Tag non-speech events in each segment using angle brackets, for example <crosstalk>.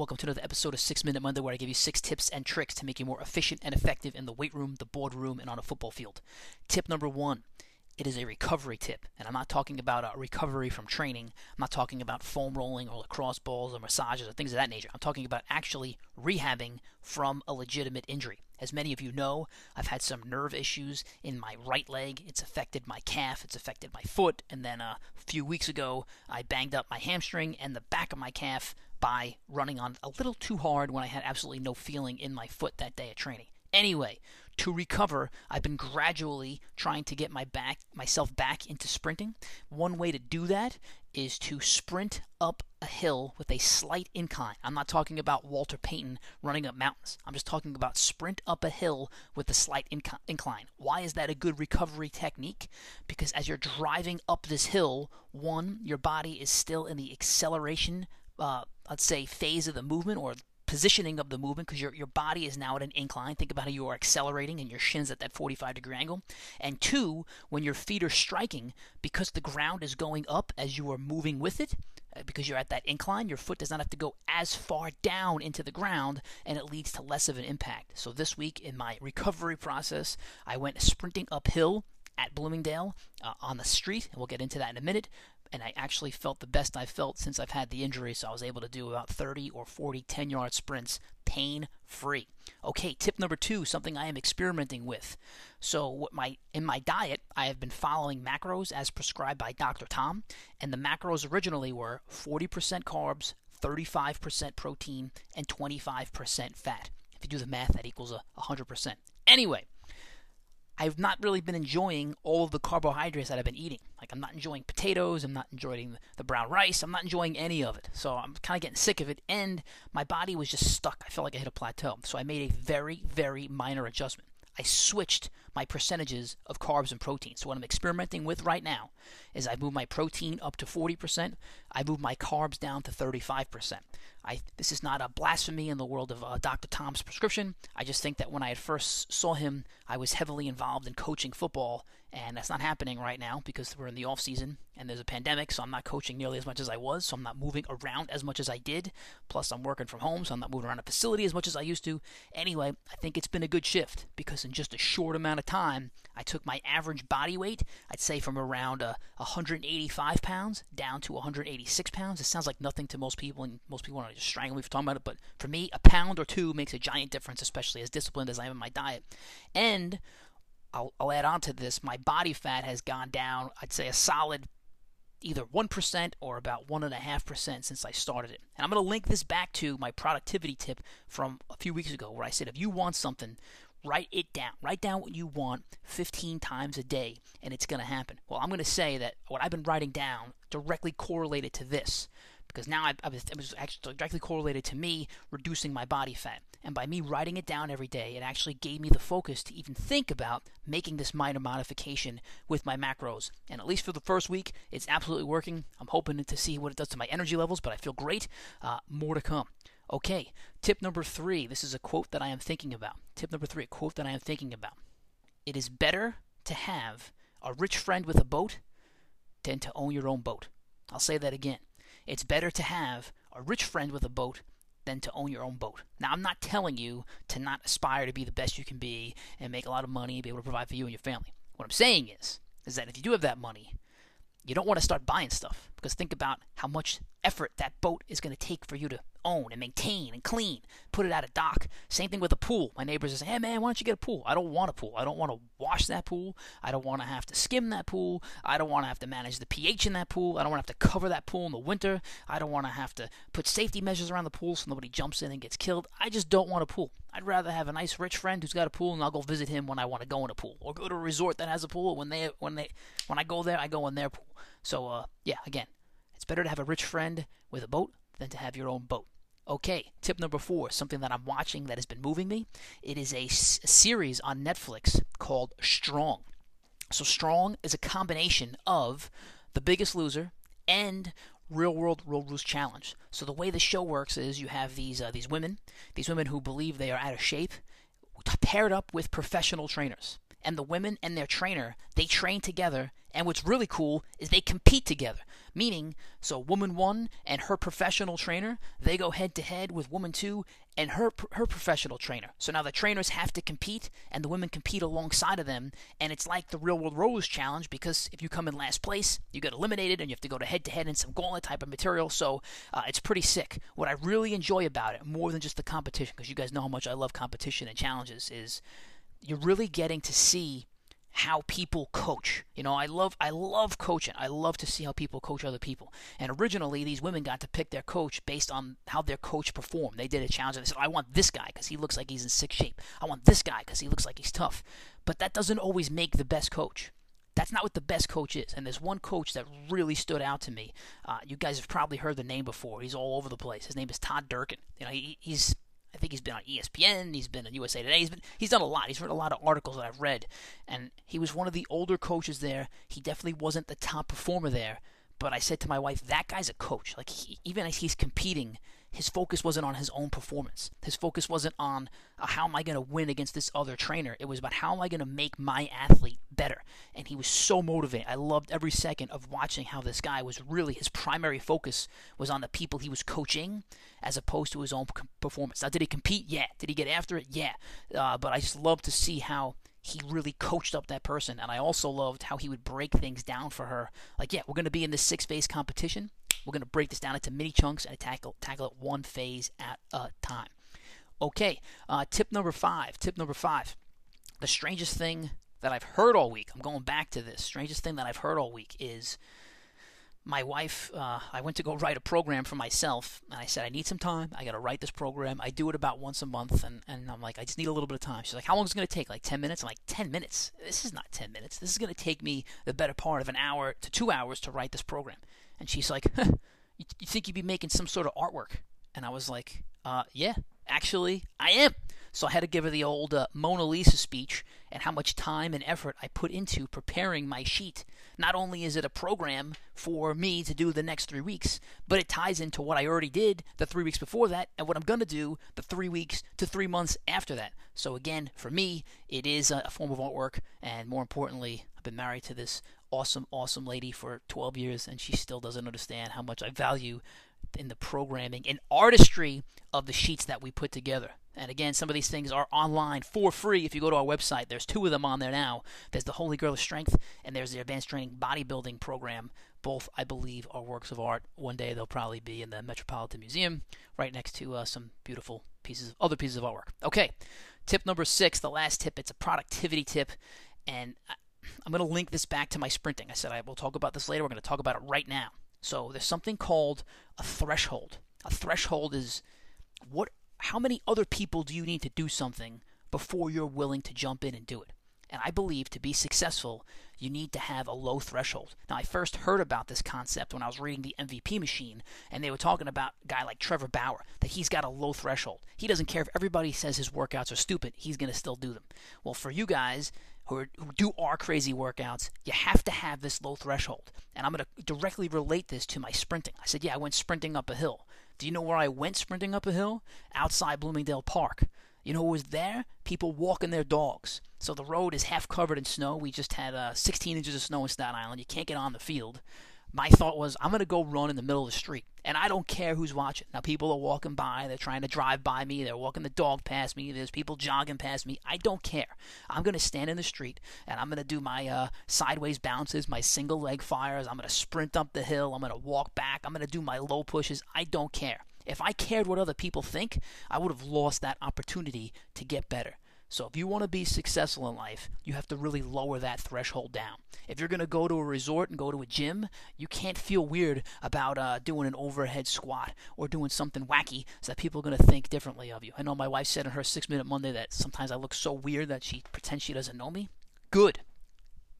Welcome to another episode of Six Minute Monday, where I give you six tips and tricks to make you more efficient and effective in the weight room, the boardroom, and on a football field. Tip number one it is a recovery tip. And I'm not talking about a recovery from training. I'm not talking about foam rolling or lacrosse balls or massages or things of that nature. I'm talking about actually rehabbing from a legitimate injury. As many of you know, I've had some nerve issues in my right leg. It's affected my calf, it's affected my foot, and then uh, a few weeks ago, I banged up my hamstring and the back of my calf by running on a little too hard when I had absolutely no feeling in my foot that day at training. Anyway, to recover, I've been gradually trying to get my back myself back into sprinting. One way to do that is to sprint up a hill with a slight incline. I'm not talking about Walter Payton running up mountains. I'm just talking about sprint up a hill with a slight inc- incline. Why is that a good recovery technique? Because as you're driving up this hill, one, your body is still in the acceleration uh, let's say phase of the movement or positioning of the movement because your, your body is now at an incline. Think about how you are accelerating and your shin's at that 45 degree angle. And two, when your feet are striking, because the ground is going up as you are moving with it, uh, because you're at that incline, your foot does not have to go as far down into the ground and it leads to less of an impact. So this week in my recovery process, I went sprinting uphill at Bloomingdale uh, on the street, and we'll get into that in a minute and I actually felt the best I've felt since I've had the injury, so I was able to do about 30 or 40 10 yard sprints pain free. Okay, tip number two, something I am experimenting with. So, my in my diet, I have been following macros as prescribed by Dr. Tom, and the macros originally were 40% carbs, 35% protein, and 25% fat. If you do the math, that equals a 100%. Anyway, I've not really been enjoying all of the carbohydrates that I've been eating. Like, I'm not enjoying potatoes, I'm not enjoying the brown rice, I'm not enjoying any of it. So, I'm kind of getting sick of it, and my body was just stuck. I felt like I hit a plateau. So, I made a very, very minor adjustment. I switched my percentages of carbs and protein. So what I'm experimenting with right now is I move my protein up to 40%, I move my carbs down to 35%. I this is not a blasphemy in the world of uh, Dr. Tom's prescription. I just think that when I first saw him, I was heavily involved in coaching football and that's not happening right now because we're in the off season and there's a pandemic so i'm not coaching nearly as much as i was so i'm not moving around as much as i did plus i'm working from home so i'm not moving around a facility as much as i used to anyway i think it's been a good shift because in just a short amount of time i took my average body weight i'd say from around uh, 185 pounds down to 186 pounds it sounds like nothing to most people and most people are just strangle me for talking about it but for me a pound or two makes a giant difference especially as disciplined as i am in my diet and I'll, I'll add on to this. My body fat has gone down, I'd say a solid either 1% or about 1.5% since I started it. And I'm going to link this back to my productivity tip from a few weeks ago where I said if you want something, write it down. Write down what you want 15 times a day and it's going to happen. Well, I'm going to say that what I've been writing down directly correlated to this because now I, I was, it was actually directly correlated to me reducing my body fat. And by me writing it down every day, it actually gave me the focus to even think about making this minor modification with my macros. And at least for the first week, it's absolutely working. I'm hoping to see what it does to my energy levels, but I feel great. Uh, more to come. Okay, tip number three. This is a quote that I am thinking about. Tip number three, a quote that I am thinking about. It is better to have a rich friend with a boat than to own your own boat. I'll say that again. It's better to have a rich friend with a boat than to own your own boat. Now, I'm not telling you to not aspire to be the best you can be and make a lot of money and be able to provide for you and your family. What I'm saying is, is that if you do have that money, you don't want to start buying stuff because think about how much effort that boat is going to take for you to own and maintain and clean, put it out of dock. Same thing with a pool. My neighbors say, hey man, why don't you get a pool? I don't want a pool. I don't want to wash that pool. I don't want to have to skim that pool. I don't want to have to manage the pH in that pool. I don't want to have to cover that pool in the winter. I don't want to have to put safety measures around the pool so nobody jumps in and gets killed. I just don't want a pool. I'd rather have a nice rich friend who's got a pool and I'll go visit him when I want to go in a pool or go to a resort that has a pool when they when they when I go there I go in their pool. So uh yeah, again, it's better to have a rich friend with a boat than to have your own boat. Okay, tip number four, something that I'm watching that has been moving me. It is a, series on Netflix called Strong. So, Strong is a combination of The Biggest Loser and Real World Road Rules Challenge. So, the way the show works is you have these uh, these women, these women who believe they are out of shape, paired up with professional trainers and the women and their trainer they train together And what's really cool is they compete together. Meaning, so woman one and her professional trainer, they go head to head with woman two and her her professional trainer. So now the trainers have to compete and the women compete alongside of them. And it's like the Real World Road Rules Challenge because if you come in last place, you get eliminated and you have to go to head to head in some gauntlet type of material. So uh, it's pretty sick. What I really enjoy about it, more than just the competition, because you guys know how much I love competition and challenges, is you're really getting to see how people coach. You know, I love I love coaching. I love to see how people coach other people. And originally, these women got to pick their coach based on how their coach performed. They did a challenge and they said, "I want this guy because he looks like he's in sick shape. I want this guy because he looks like he's tough." But that doesn't always make the best coach. That's not what the best coach is. And there's one coach that really stood out to me. Uh, you guys have probably heard the name before. He's all over the place. His name is Todd Durkin. You know, he, he's I think he's been on ESPN. He's been on USA Today. He's been he's done a lot. He's written a lot of articles that I've read, and he was one of the older coaches there. He definitely wasn't the top performer there, but I said to my wife, that guy's a coach. Like he, even as he's competing, his focus wasn't on his own performance. His focus wasn't on uh, how am I going to win against this other trainer. It was about how am I going to make my athlete better. And he was so motivated. I loved every second of watching how this guy was really his primary focus was on the people he was coaching as opposed to his own performance. Now, did he compete? Yeah. Did he get after it? Yeah. Uh, but I just love to see how he really coached up that person. And I also loved how he would break things down for her. Like, yeah, we're going to be in this six phase competition. We're going to break this down into mini chunks and tackle, tackle it one phase at a time. Okay, uh, tip number five. Tip number five. The strangest thing that I've heard all week, I'm going back to this. Strangest thing that I've heard all week is my wife, uh, I went to go write a program for myself, and I said, I need some time. I got to write this program. I do it about once a month, and, and I'm like, I just need a little bit of time. She's like, How long is it going to take? Like 10 minutes? I'm like, 10 minutes? This is not 10 minutes. This is going to take me the better part of an hour to two hours to write this program. And she's like, huh, <laughs> you, you think you'd be making some sort of artwork? And I was like, uh, Yeah, actually, I am. So I had to give her the old uh, Mona Lisa speech and how much time and effort I put into preparing my sheet. Not only is it a program for me to do the next three weeks, but it ties into what I already did the three weeks before that and what I'm going to do the three weeks to three months after that. So again, for me, it is a form of artwork, and more importantly, I've been married to this awesome, awesome lady for 12 years, and she still doesn't understand how much I value in the programming and artistry of the sheets that we put together. And again, some of these things are online for free if you go to our website. There's two of them on there now. There's the Holy Grail of Strength and there's the Advanced Training Bodybuilding Program. Both, I believe, are works of art. One day they'll probably be in the Metropolitan Museum right next to uh, some beautiful pieces, of other pieces of artwork. Okay, tip number six, the last tip. It's a productivity tip, and I'm going to link this back to my sprinting. I said I will talk about this later. We're going to talk about it right now. So there's something called a threshold. A threshold is what how many other people do you need to do something before you're willing to jump in and do it? And I believe to be successful, you need to have a low threshold. Now, I first heard about this concept when I was reading the MVP machine, and they were talking about a guy like Trevor Bauer, that he's got a low threshold. He doesn't care if everybody says his workouts are stupid, he's going to still do them. Well, for you guys who, are, who do our crazy workouts, you have to have this low threshold. And I'm going to directly relate this to my sprinting. I said, yeah, I went sprinting up a hill. Do you know where I went sprinting up a hill? Outside Bloomingdale Park. You know who was there? People walking their dogs. So the road is half covered in snow. We just had uh, 16 inches of snow in Staten Island. You can't get on the field my thought was I'm going to go run in the middle of the street and I don't care who's watching. Now people are walking by, they're trying to drive by me, they're walking the dog past me, there's people jogging past me. I don't care. I'm going to stand in the street and I'm going to do my uh, sideways bounces, my single leg fires. I'm going to sprint up the hill, I'm going to walk back, I'm going to do my low pushes. I don't care. If I cared what other people think, I would have lost that opportunity to get better. So if you want to be successful in life, you have to really lower that threshold down. If you're going to go to a resort and go to a gym, you can't feel weird about uh, doing an overhead squat or doing something wacky so that people are going to think differently of you. I know my wife said in her six minute Monday that sometimes I look so weird that she pretends she doesn't know me. Good.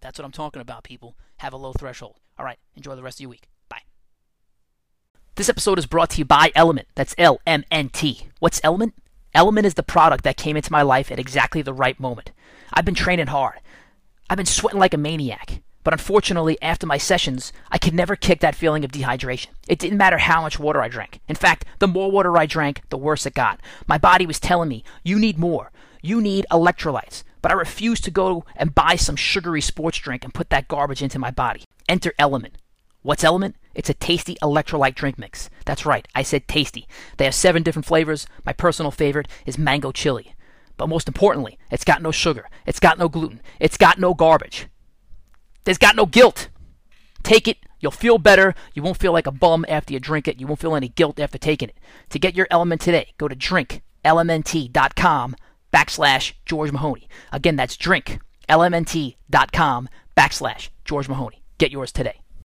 That's what I'm talking about, people. Have a low threshold. All right, enjoy the rest of your week. Bye. This episode is brought to you by Element. That's L M N T. What's Element? Element is the product that came into my life at exactly the right moment. I've been training hard. I've been sweating like a maniac. But unfortunately, after my sessions, I could never kick that feeling of dehydration. It didn't matter how much water I drank. In fact, the more water I drank, the worse it got. My body was telling me, you need more. You need electrolytes. but I refused to go and buy some sugary sports drink and put that garbage into my body. Enter Element. What's Element? It's a tasty electrolyte drink mix. That's right, I said tasty. They have seven different flavors. My personal favorite is mango chili. But most importantly, it's got no sugar, it's got no gluten, it's got no garbage. There's got no guilt. Take it, you'll feel better. You won't feel like a bum after you drink it. You won't feel any guilt after taking it. To get your element today, go to drinklmnt.com backslash George Mahoney. Again, that's drinklmnt.com backslash George Mahoney. Get yours today.